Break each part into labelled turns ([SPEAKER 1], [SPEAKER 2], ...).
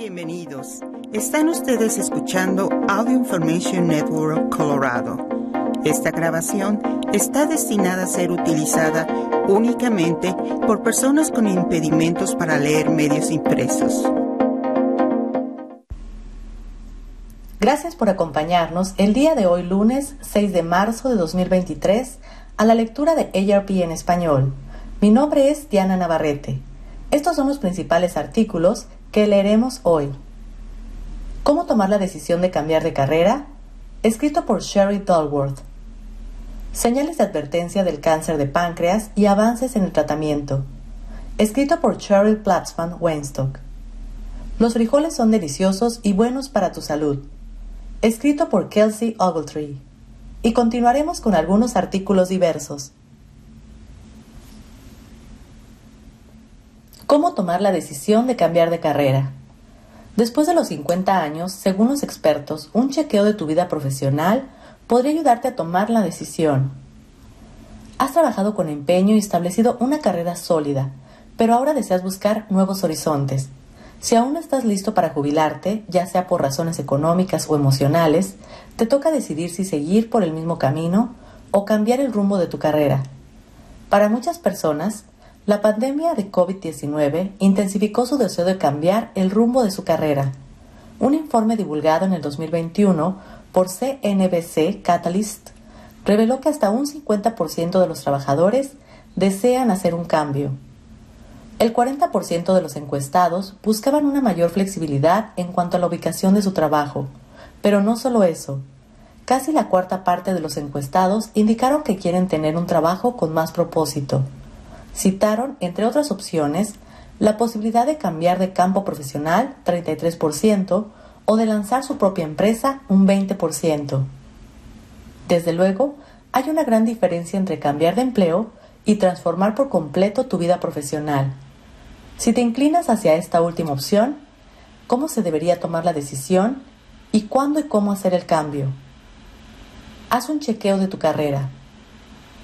[SPEAKER 1] Bienvenidos. Están ustedes escuchando Audio Information Network Colorado. Esta grabación está destinada a ser utilizada únicamente por personas con impedimentos para leer medios impresos.
[SPEAKER 2] Gracias por acompañarnos el día de hoy, lunes 6 de marzo de 2023, a la lectura de ARP en español. Mi nombre es Diana Navarrete. Estos son los principales artículos que leeremos hoy. ¿Cómo tomar la decisión de cambiar de carrera? Escrito por Sherry Dulworth. Señales de advertencia del cáncer de páncreas y avances en el tratamiento. Escrito por Cheryl Platzman Weinstock. Los frijoles son deliciosos y buenos para tu salud. Escrito por Kelsey Ogletree. Y continuaremos con algunos artículos diversos. ¿Cómo tomar la decisión de cambiar de carrera? Después de los 50 años, según los expertos, un chequeo de tu vida profesional podría ayudarte a tomar la decisión. Has trabajado con empeño y establecido una carrera sólida, pero ahora deseas buscar nuevos horizontes. Si aún no estás listo para jubilarte, ya sea por razones económicas o emocionales, te toca decidir si seguir por el mismo camino o cambiar el rumbo de tu carrera. Para muchas personas, la pandemia de COVID-19 intensificó su deseo de cambiar el rumbo de su carrera. Un informe divulgado en el 2021 por CNBC Catalyst reveló que hasta un 50% de los trabajadores desean hacer un cambio. El 40% de los encuestados buscaban una mayor flexibilidad en cuanto a la ubicación de su trabajo, pero no solo eso. Casi la cuarta parte de los encuestados indicaron que quieren tener un trabajo con más propósito. Citaron, entre otras opciones, la posibilidad de cambiar de campo profesional, 33%, o de lanzar su propia empresa, un 20%. Desde luego, hay una gran diferencia entre cambiar de empleo y transformar por completo tu vida profesional. Si te inclinas hacia esta última opción, ¿cómo se debería tomar la decisión y cuándo y cómo hacer el cambio? Haz un chequeo de tu carrera.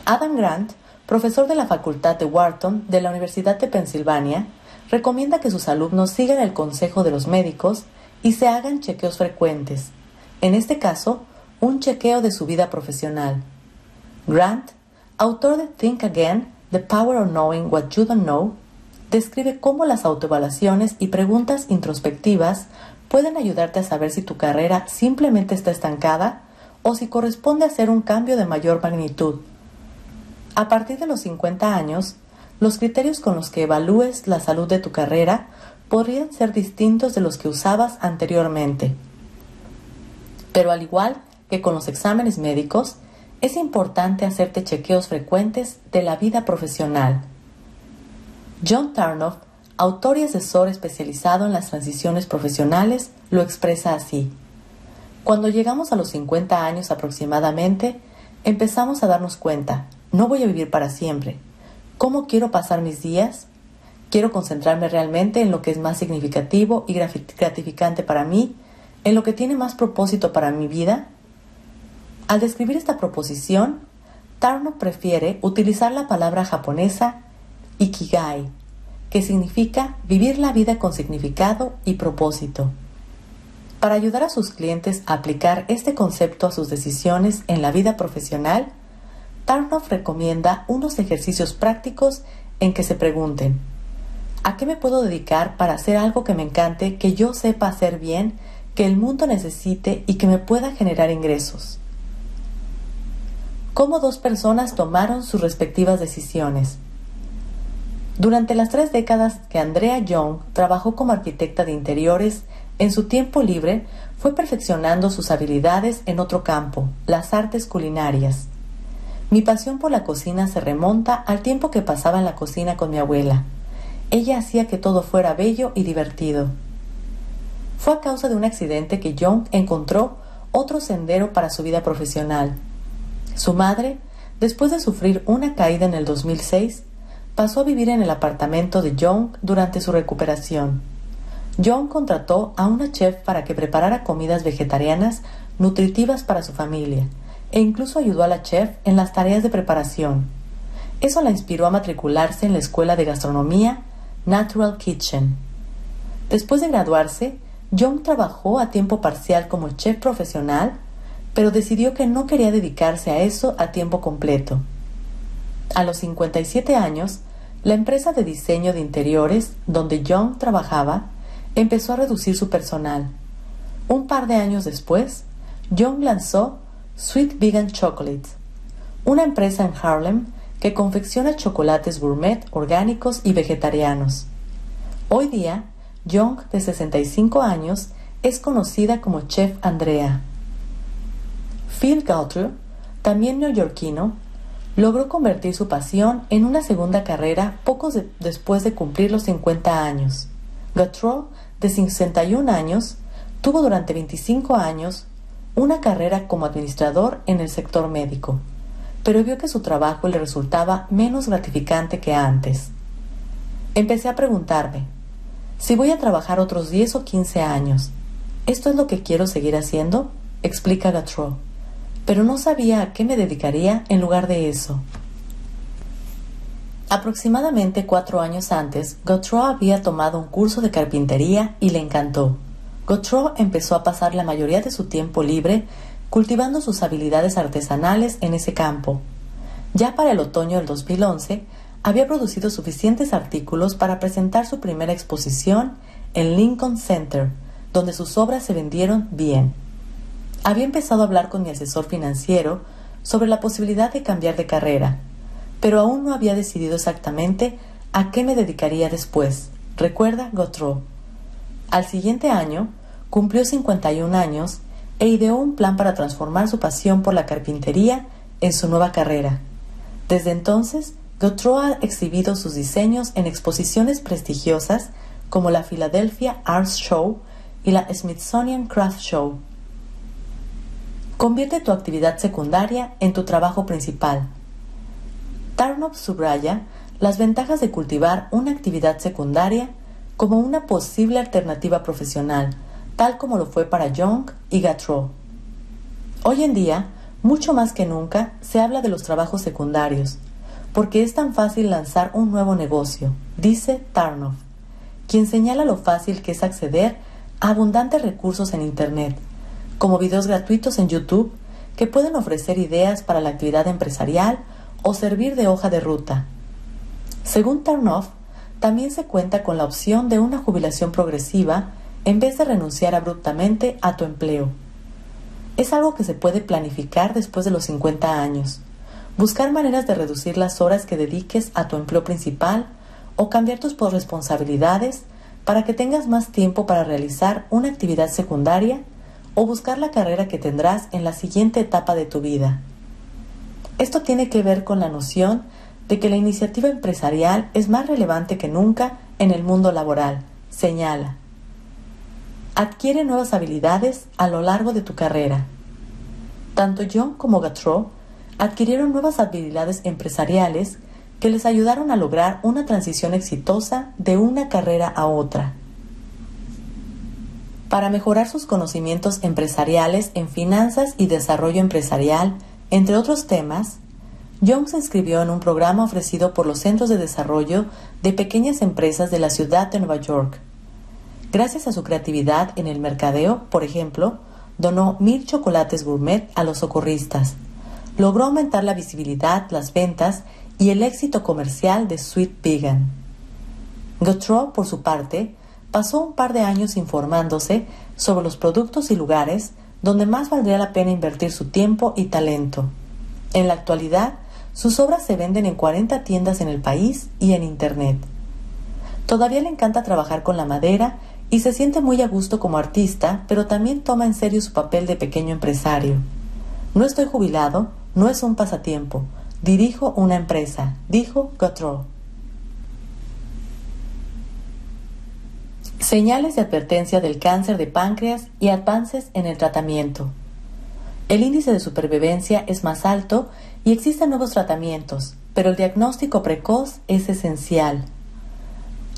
[SPEAKER 2] Adam Grant profesor de la Facultad de Wharton de la Universidad de Pensilvania, recomienda que sus alumnos sigan el consejo de los médicos y se hagan chequeos frecuentes, en este caso, un chequeo de su vida profesional. Grant, autor de Think Again, The Power of Knowing What You Don't Know, describe cómo las autoevaluaciones y preguntas introspectivas pueden ayudarte a saber si tu carrera simplemente está estancada o si corresponde hacer un cambio de mayor magnitud. A partir de los 50 años, los criterios con los que evalúes la salud de tu carrera podrían ser distintos de los que usabas anteriormente. Pero al igual que con los exámenes médicos, es importante hacerte chequeos frecuentes de la vida profesional. John Tarnoff, autor y asesor especializado en las transiciones profesionales, lo expresa así. Cuando llegamos a los 50 años aproximadamente, empezamos a darnos cuenta no voy a vivir para siempre. ¿Cómo quiero pasar mis días? ¿Quiero concentrarme realmente en lo que es más significativo y gratificante para mí? ¿En lo que tiene más propósito para mi vida? Al describir esta proposición, Tarno prefiere utilizar la palabra japonesa ikigai, que significa vivir la vida con significado y propósito. Para ayudar a sus clientes a aplicar este concepto a sus decisiones en la vida profesional, Tarnoff recomienda unos ejercicios prácticos en que se pregunten, ¿a qué me puedo dedicar para hacer algo que me encante, que yo sepa hacer bien, que el mundo necesite y que me pueda generar ingresos? ¿Cómo dos personas tomaron sus respectivas decisiones? Durante las tres décadas que Andrea Young trabajó como arquitecta de interiores, en su tiempo libre fue perfeccionando sus habilidades en otro campo, las artes culinarias. Mi pasión por la cocina se remonta al tiempo que pasaba en la cocina con mi abuela. Ella hacía que todo fuera bello y divertido. Fue a causa de un accidente que Young encontró otro sendero para su vida profesional. Su madre, después de sufrir una caída en el 2006, pasó a vivir en el apartamento de Young durante su recuperación. Young contrató a una chef para que preparara comidas vegetarianas nutritivas para su familia e incluso ayudó a la chef en las tareas de preparación. Eso la inspiró a matricularse en la escuela de gastronomía Natural Kitchen. Después de graduarse, Young trabajó a tiempo parcial como chef profesional, pero decidió que no quería dedicarse a eso a tiempo completo. A los 57 años, la empresa de diseño de interiores donde Young trabajaba empezó a reducir su personal. Un par de años después, Young lanzó Sweet Vegan Chocolates, una empresa en Harlem que confecciona chocolates gourmet orgánicos y vegetarianos. Hoy día, Young, de 65 años, es conocida como Chef Andrea. Phil Gautreau, también neoyorquino, logró convertir su pasión en una segunda carrera poco después de cumplir los 50 años. Gautreau, de 61 años, tuvo durante 25 años una carrera como administrador en el sector médico, pero vio que su trabajo le resultaba menos gratificante que antes. Empecé a preguntarme, si voy a trabajar otros 10 o 15 años, ¿esto es lo que quiero seguir haciendo? explica Gautreau pero no sabía a qué me dedicaría en lugar de eso. Aproximadamente cuatro años antes, Gautreau había tomado un curso de carpintería y le encantó. Gautreau empezó a pasar la mayoría de su tiempo libre cultivando sus habilidades artesanales en ese campo. Ya para el otoño del 2011, había producido suficientes artículos para presentar su primera exposición en Lincoln Center, donde sus obras se vendieron bien. Había empezado a hablar con mi asesor financiero sobre la posibilidad de cambiar de carrera, pero aún no había decidido exactamente a qué me dedicaría después, recuerda Gautreau. Al siguiente año, cumplió 51 años e ideó un plan para transformar su pasión por la carpintería en su nueva carrera. Desde entonces, Gautreau ha exhibido sus diseños en exposiciones prestigiosas como la Philadelphia Arts Show y la Smithsonian Craft Show. Convierte tu actividad secundaria en tu trabajo principal. Tarnoff subraya las ventajas de cultivar una actividad secundaria como una posible alternativa profesional, tal como lo fue para Young y Gautreau. Hoy en día, mucho más que nunca, se habla de los trabajos secundarios, porque es tan fácil lanzar un nuevo negocio, dice Tarnoff, quien señala lo fácil que es acceder a abundantes recursos en Internet, como videos gratuitos en YouTube que pueden ofrecer ideas para la actividad empresarial o servir de hoja de ruta. Según Tarnoff, también se cuenta con la opción de una jubilación progresiva en vez de renunciar abruptamente a tu empleo. Es algo que se puede planificar después de los 50 años. Buscar maneras de reducir las horas que dediques a tu empleo principal o cambiar tus responsabilidades para que tengas más tiempo para realizar una actividad secundaria o buscar la carrera que tendrás en la siguiente etapa de tu vida. Esto tiene que ver con la noción de que la iniciativa empresarial es más relevante que nunca en el mundo laboral, señala. Adquiere nuevas habilidades a lo largo de tu carrera. Tanto John como Gautreau adquirieron nuevas habilidades empresariales que les ayudaron a lograr una transición exitosa de una carrera a otra. Para mejorar sus conocimientos empresariales en finanzas y desarrollo empresarial, entre otros temas, Young se inscribió en un programa ofrecido por los Centros de Desarrollo de Pequeñas Empresas de la ciudad de Nueva York. Gracias a su creatividad en el mercadeo, por ejemplo, donó mil chocolates gourmet a los socorristas. Logró aumentar la visibilidad, las ventas y el éxito comercial de Sweet Vegan. Gautreau, por su parte, pasó un par de años informándose sobre los productos y lugares donde más valdría la pena invertir su tiempo y talento. En la actualidad, sus obras se venden en 40 tiendas en el país y en Internet. Todavía le encanta trabajar con la madera y se siente muy a gusto como artista, pero también toma en serio su papel de pequeño empresario. No estoy jubilado, no es un pasatiempo, dirijo una empresa, dijo Gautreau. Señales de advertencia del cáncer de páncreas y avances en el tratamiento. El índice de supervivencia es más alto y existen nuevos tratamientos, pero el diagnóstico precoz es esencial.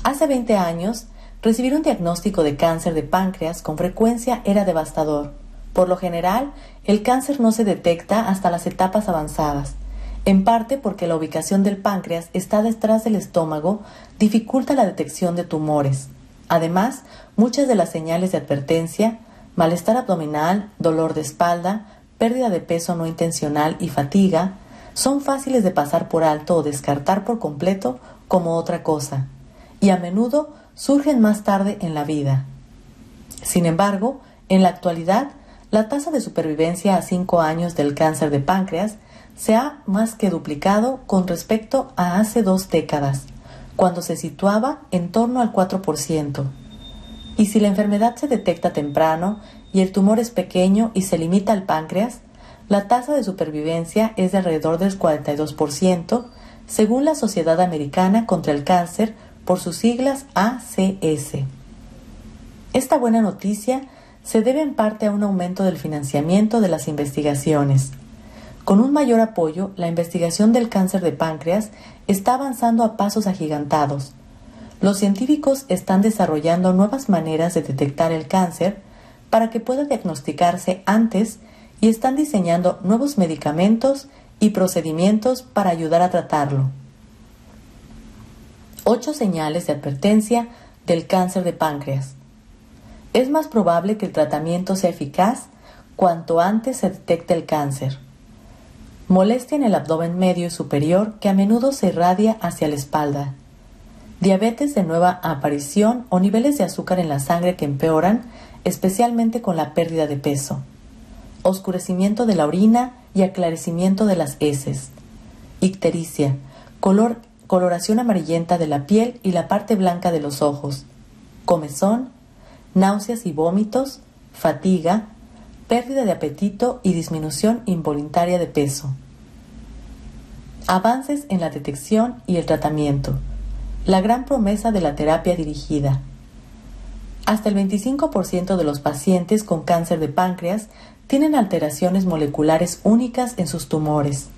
[SPEAKER 2] Hace 20 años, recibir un diagnóstico de cáncer de páncreas con frecuencia era devastador. Por lo general, el cáncer no se detecta hasta las etapas avanzadas, en parte porque la ubicación del páncreas está detrás del estómago, dificulta la detección de tumores. Además, muchas de las señales de advertencia, malestar abdominal, dolor de espalda, pérdida de peso no intencional y fatiga, son fáciles de pasar por alto o descartar por completo como otra cosa, y a menudo surgen más tarde en la vida. Sin embargo, en la actualidad, la tasa de supervivencia a 5 años del cáncer de páncreas se ha más que duplicado con respecto a hace dos décadas, cuando se situaba en torno al 4%. Y si la enfermedad se detecta temprano y el tumor es pequeño y se limita al páncreas, la tasa de supervivencia es de alrededor del 42%, según la Sociedad Americana contra el Cáncer por sus siglas ACS. Esta buena noticia se debe en parte a un aumento del financiamiento de las investigaciones. Con un mayor apoyo, la investigación del cáncer de páncreas está avanzando a pasos agigantados. Los científicos están desarrollando nuevas maneras de detectar el cáncer para que pueda diagnosticarse antes y están diseñando nuevos medicamentos y procedimientos para ayudar a tratarlo. Ocho señales de advertencia del cáncer de páncreas. Es más probable que el tratamiento sea eficaz cuanto antes se detecte el cáncer. Molestia en el abdomen medio y superior que a menudo se irradia hacia la espalda. Diabetes de nueva aparición o niveles de azúcar en la sangre que empeoran, especialmente con la pérdida de peso oscurecimiento de la orina y aclarecimiento de las heces. Ictericia, color, coloración amarillenta de la piel y la parte blanca de los ojos. Comezón, náuseas y vómitos, fatiga, pérdida de apetito y disminución involuntaria de peso. Avances en la detección y el tratamiento. La gran promesa de la terapia dirigida. Hasta el 25% de los pacientes con cáncer de páncreas tienen alteraciones moleculares únicas en sus tumores.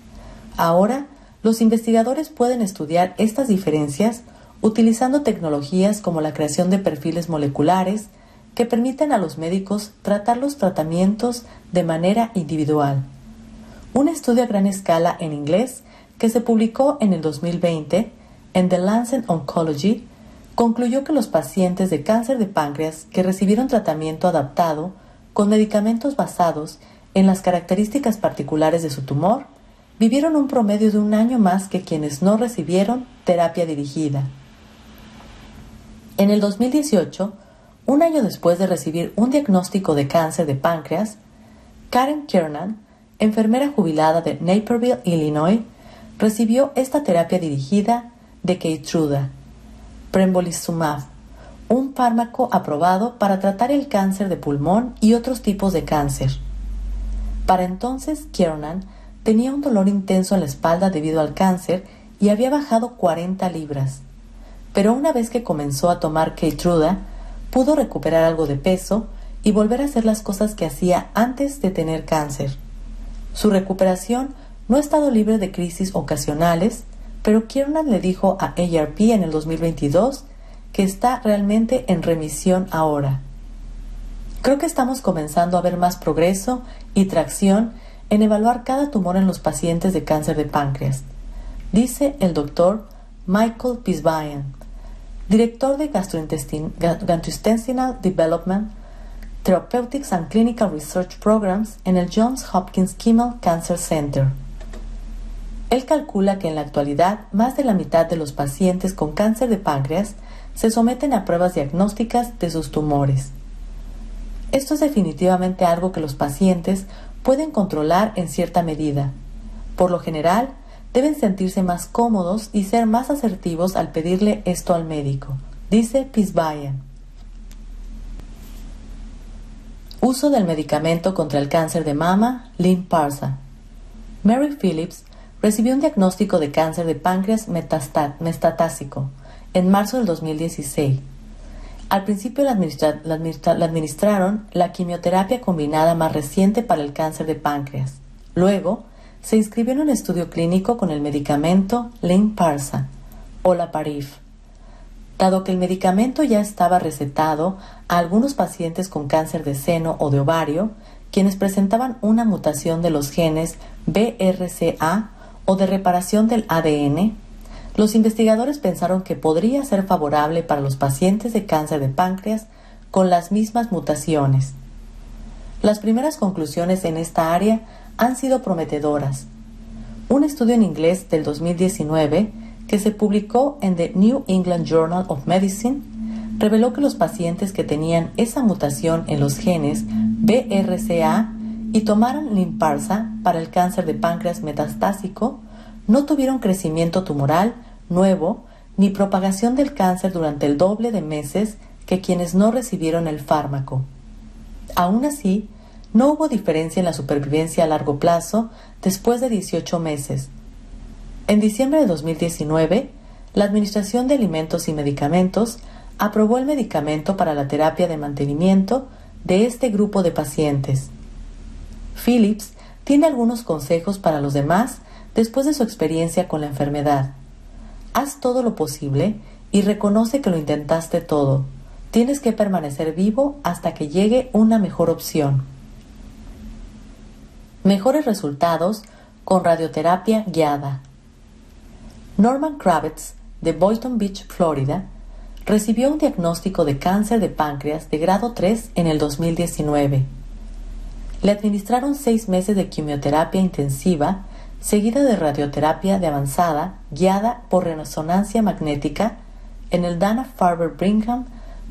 [SPEAKER 2] Ahora, los investigadores pueden estudiar estas diferencias utilizando tecnologías como la creación de perfiles moleculares que permiten a los médicos tratar los tratamientos de manera individual. Un estudio a gran escala en inglés que se publicó en el 2020 en The Lancet Oncology concluyó que los pacientes de cáncer de páncreas que recibieron tratamiento adaptado con medicamentos basados en las características particulares de su tumor, vivieron un promedio de un año más que quienes no recibieron terapia dirigida. En el 2018, un año después de recibir un diagnóstico de cáncer de páncreas, Karen Kiernan, enfermera jubilada de Naperville, Illinois, recibió esta terapia dirigida de Keytruda, Prembolizumab, un fármaco aprobado para tratar el cáncer de pulmón y otros tipos de cáncer. Para entonces, Kiernan tenía un dolor intenso en la espalda debido al cáncer y había bajado 40 libras. Pero una vez que comenzó a tomar Keytruda, pudo recuperar algo de peso y volver a hacer las cosas que hacía antes de tener cáncer. Su recuperación no ha estado libre de crisis ocasionales, pero Kiernan le dijo a ARP en el 2022 que está realmente en remisión ahora. Creo que estamos comenzando a ver más progreso y tracción en evaluar cada tumor en los pacientes de cáncer de páncreas, dice el doctor Michael Pisbayan, director de Gastrointestinal Development, Therapeutics and Clinical Research Programs en el Johns Hopkins Kimmel Cancer Center. Él calcula que en la actualidad más de la mitad de los pacientes con cáncer de páncreas se someten a pruebas diagnósticas de sus tumores. Esto es definitivamente algo que los pacientes pueden controlar en cierta medida. Por lo general, deben sentirse más cómodos y ser más asertivos al pedirle esto al médico, dice Pisbayan. Uso del medicamento contra el cáncer de mama, Lynn Parsa. Mary Phillips recibió un diagnóstico de cáncer de páncreas metatásico en marzo del 2016. Al principio la, administraron la quimioterapia combinada más reciente para el cáncer de páncreas. Luego, se inscribió en un estudio clínico con el medicamento Lynparza o la Parif. Dado que el medicamento ya estaba recetado a algunos pacientes con cáncer de seno o de ovario, quienes presentaban una mutación de los genes BRCA o de reparación del ADN, los investigadores pensaron que podría ser favorable para los pacientes de cáncer de páncreas con las mismas mutaciones. Las primeras conclusiones en esta área han sido prometedoras. Un estudio en inglés del 2019 que se publicó en The New England Journal of Medicine reveló que los pacientes que tenían esa mutación en los genes BRCA y tomaron limparsa para el cáncer de páncreas metastásico no tuvieron crecimiento tumoral nuevo ni propagación del cáncer durante el doble de meses que quienes no recibieron el fármaco. Aún así, no hubo diferencia en la supervivencia a largo plazo después de 18 meses. En diciembre de 2019, la Administración de Alimentos y Medicamentos aprobó el medicamento para la terapia de mantenimiento de este grupo de pacientes. Phillips tiene algunos consejos para los demás después de su experiencia con la enfermedad. Haz todo lo posible y reconoce que lo intentaste todo. Tienes que permanecer vivo hasta que llegue una mejor opción. Mejores resultados con radioterapia guiada. Norman Kravitz, de Boynton Beach, Florida, recibió un diagnóstico de cáncer de páncreas de grado 3 en el 2019. Le administraron seis meses de quimioterapia intensiva seguida de radioterapia de avanzada guiada por resonancia magnética en el Dana-Farber Brigham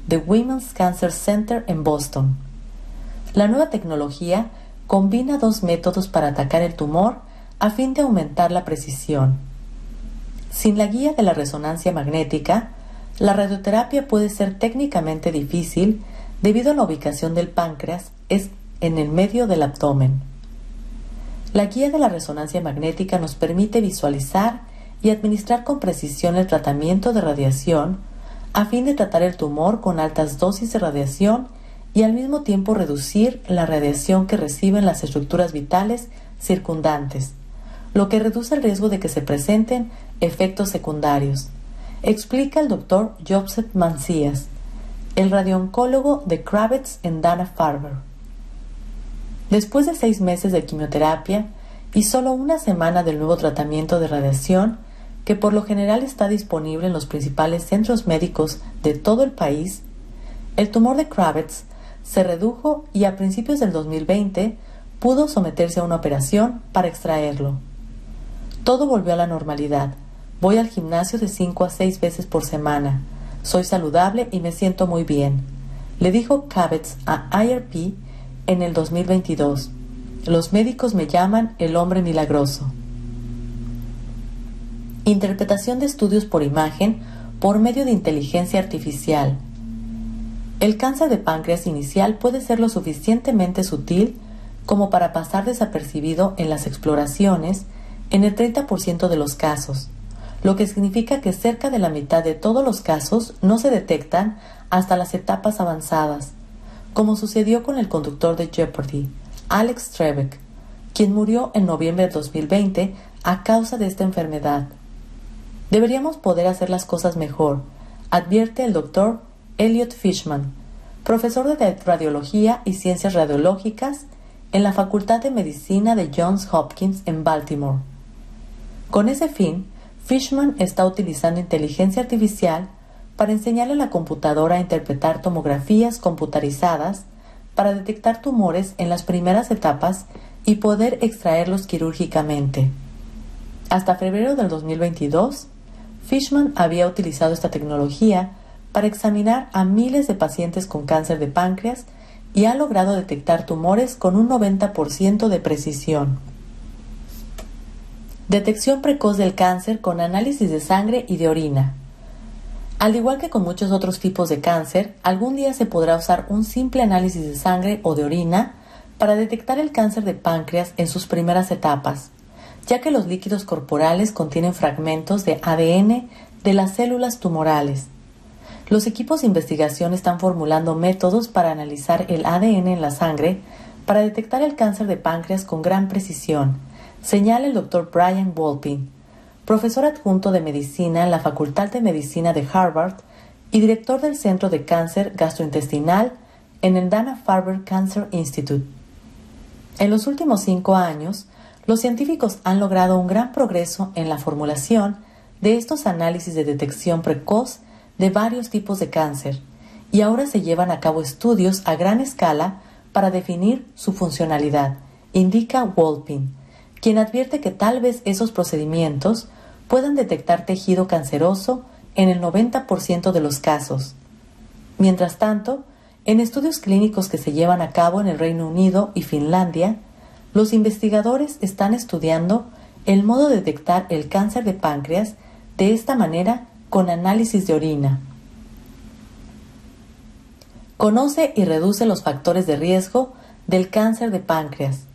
[SPEAKER 2] The Women's Cancer Center en Boston. La nueva tecnología combina dos métodos para atacar el tumor a fin de aumentar la precisión. Sin la guía de la resonancia magnética, la radioterapia puede ser técnicamente difícil debido a la ubicación del páncreas en el medio del abdomen. La guía de la resonancia magnética nos permite visualizar y administrar con precisión el tratamiento de radiación a fin de tratar el tumor con altas dosis de radiación y al mismo tiempo reducir la radiación que reciben las estructuras vitales circundantes, lo que reduce el riesgo de que se presenten efectos secundarios, explica el doctor Joseph Mancías, el radiooncólogo de Kravitz en Dana-Farber. Después de seis meses de quimioterapia y solo una semana del nuevo tratamiento de radiación, que por lo general está disponible en los principales centros médicos de todo el país, el tumor de Kravitz se redujo y a principios del 2020 pudo someterse a una operación para extraerlo. Todo volvió a la normalidad. Voy al gimnasio de 5 a 6 veces por semana. Soy saludable y me siento muy bien. Le dijo Kravitz a IRP en el 2022. Los médicos me llaman el hombre milagroso. Interpretación de estudios por imagen por medio de inteligencia artificial. El cáncer de páncreas inicial puede ser lo suficientemente sutil como para pasar desapercibido en las exploraciones en el 30% de los casos, lo que significa que cerca de la mitad de todos los casos no se detectan hasta las etapas avanzadas, como sucedió con el conductor de Jeopardy, Alex Trebek, quien murió en noviembre de 2020 a causa de esta enfermedad. Deberíamos poder hacer las cosas mejor, advierte el doctor Elliot Fishman, profesor de radiología y ciencias radiológicas en la Facultad de Medicina de Johns Hopkins en Baltimore. Con ese fin, Fishman está utilizando inteligencia artificial para enseñarle a la computadora a interpretar tomografías computarizadas para detectar tumores en las primeras etapas y poder extraerlos quirúrgicamente. Hasta febrero del 2022, Fishman había utilizado esta tecnología para examinar a miles de pacientes con cáncer de páncreas y ha logrado detectar tumores con un 90% de precisión. Detección precoz del cáncer con análisis de sangre y de orina. Al igual que con muchos otros tipos de cáncer, algún día se podrá usar un simple análisis de sangre o de orina para detectar el cáncer de páncreas en sus primeras etapas, ya que los líquidos corporales contienen fragmentos de ADN de las células tumorales. Los equipos de investigación están formulando métodos para analizar el ADN en la sangre para detectar el cáncer de páncreas con gran precisión, señala el Dr. Brian Wolpin, profesor adjunto de medicina en la Facultad de Medicina de Harvard y director del Centro de Cáncer Gastrointestinal en el Dana-Farber Cancer Institute. En los últimos cinco años, los científicos han logrado un gran progreso en la formulación de estos análisis de detección precoz de varios tipos de cáncer y ahora se llevan a cabo estudios a gran escala para definir su funcionalidad, indica Wolpin, quien advierte que tal vez esos procedimientos puedan detectar tejido canceroso en el 90% de los casos. Mientras tanto, en estudios clínicos que se llevan a cabo en el Reino Unido y Finlandia, los investigadores están estudiando el modo de detectar el cáncer de páncreas de esta manera con análisis de orina. Conoce y reduce los factores de riesgo del cáncer de páncreas.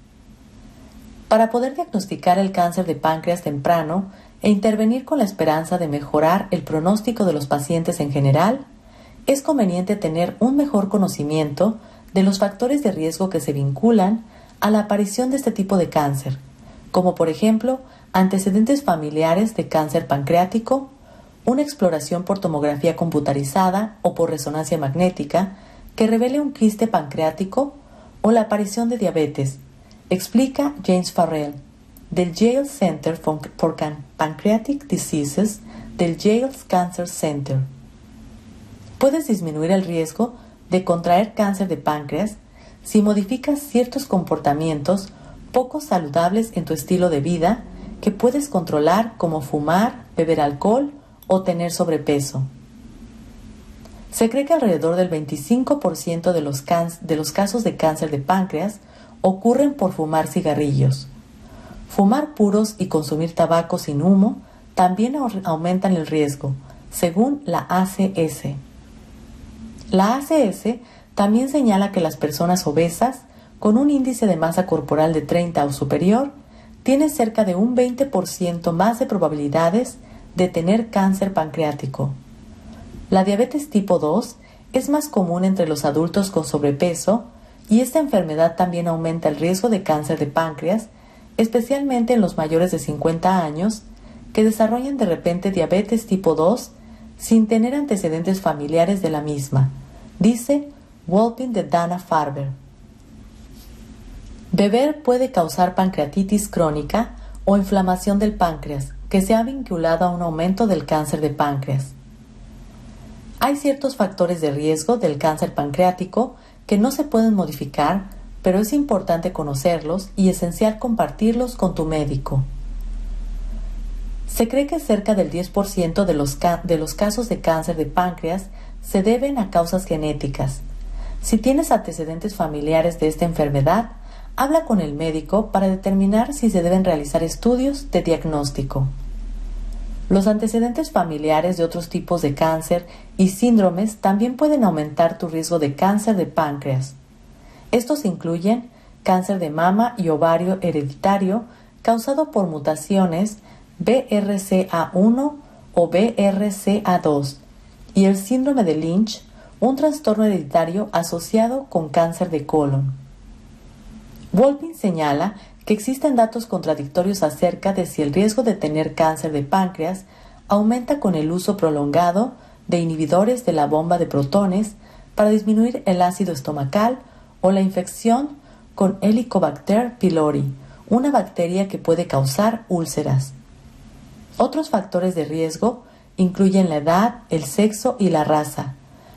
[SPEAKER 2] Para poder diagnosticar el cáncer de páncreas temprano e intervenir con la esperanza de mejorar el pronóstico de los pacientes en general, es conveniente tener un mejor conocimiento de los factores de riesgo que se vinculan a la aparición de este tipo de cáncer, como por ejemplo antecedentes familiares de cáncer pancreático, una exploración por tomografía computarizada o por resonancia magnética que revele un quiste pancreático o la aparición de diabetes, explica James Farrell, del Yale Center for Pancreatic Diseases del Yale Cancer Center puedes disminuir el riesgo de contraer cáncer de páncreas si modificas ciertos comportamientos poco saludables en tu estilo de vida que puedes controlar como fumar, beber alcohol o tener sobrepeso. Se cree que alrededor del 25% de los, de los casos de cáncer de páncreas ocurren por fumar cigarrillos. Fumar puros y consumir tabaco sin humo también aumentan el riesgo, según la ACS. La ACS también señala que las personas obesas con un índice de masa corporal de 30 o superior tienen cerca de un 20% más de probabilidades de tener cáncer pancreático. La diabetes tipo 2 es más común entre los adultos con sobrepeso y esta enfermedad también aumenta el riesgo de cáncer de páncreas, especialmente en los mayores de 50 años que desarrollan de repente diabetes tipo 2 sin tener antecedentes familiares de la misma, dice Walpin de Dana Farber. Beber puede causar pancreatitis crónica o inflamación del páncreas, que se ha vinculado a un aumento del cáncer de páncreas. Hay ciertos factores de riesgo del cáncer pancreático que no se pueden modificar, pero es importante conocerlos y esencial compartirlos con tu médico. Se cree que cerca del 10% de los, de los casos de cáncer de páncreas se deben a causas genéticas. Si tienes antecedentes familiares de esta enfermedad, habla con el médico para determinar si se deben realizar estudios de diagnóstico. Los antecedentes familiares de otros tipos de cáncer y síndromes también pueden aumentar tu riesgo de cáncer de páncreas. Estos incluyen cáncer de mama y ovario hereditario causado por mutaciones BRCA1 o BRCA2 y el síndrome de Lynch, un trastorno hereditario asociado con cáncer de colon. Wolpin señala que existen datos contradictorios acerca de si el riesgo de tener cáncer de páncreas aumenta con el uso prolongado de inhibidores de la bomba de protones para disminuir el ácido estomacal o la infección con Helicobacter pylori, una bacteria que puede causar úlceras. Otros factores de riesgo incluyen la edad, el sexo y la raza.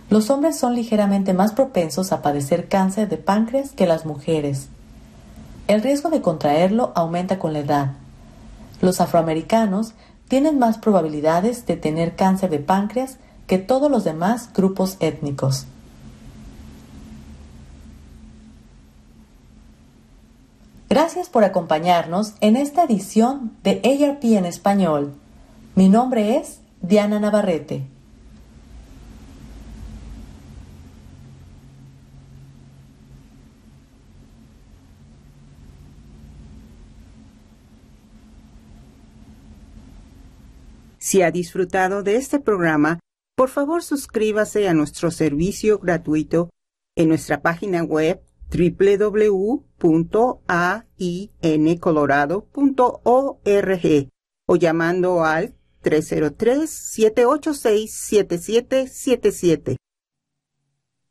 [SPEAKER 2] Los hombres son ligeramente más propensos a padecer cáncer de páncreas que las mujeres. El riesgo de contraerlo aumenta con la edad. Los afroamericanos tienen más probabilidades de tener cáncer de páncreas que todos los demás grupos étnicos. Gracias por acompañarnos en esta edición de ARP en español. Mi nombre es Diana Navarrete.
[SPEAKER 1] Si ha disfrutado de este programa, por favor suscríbase a nuestro servicio gratuito en nuestra página web www.aincolorado.org o llamando al 303-786-7777.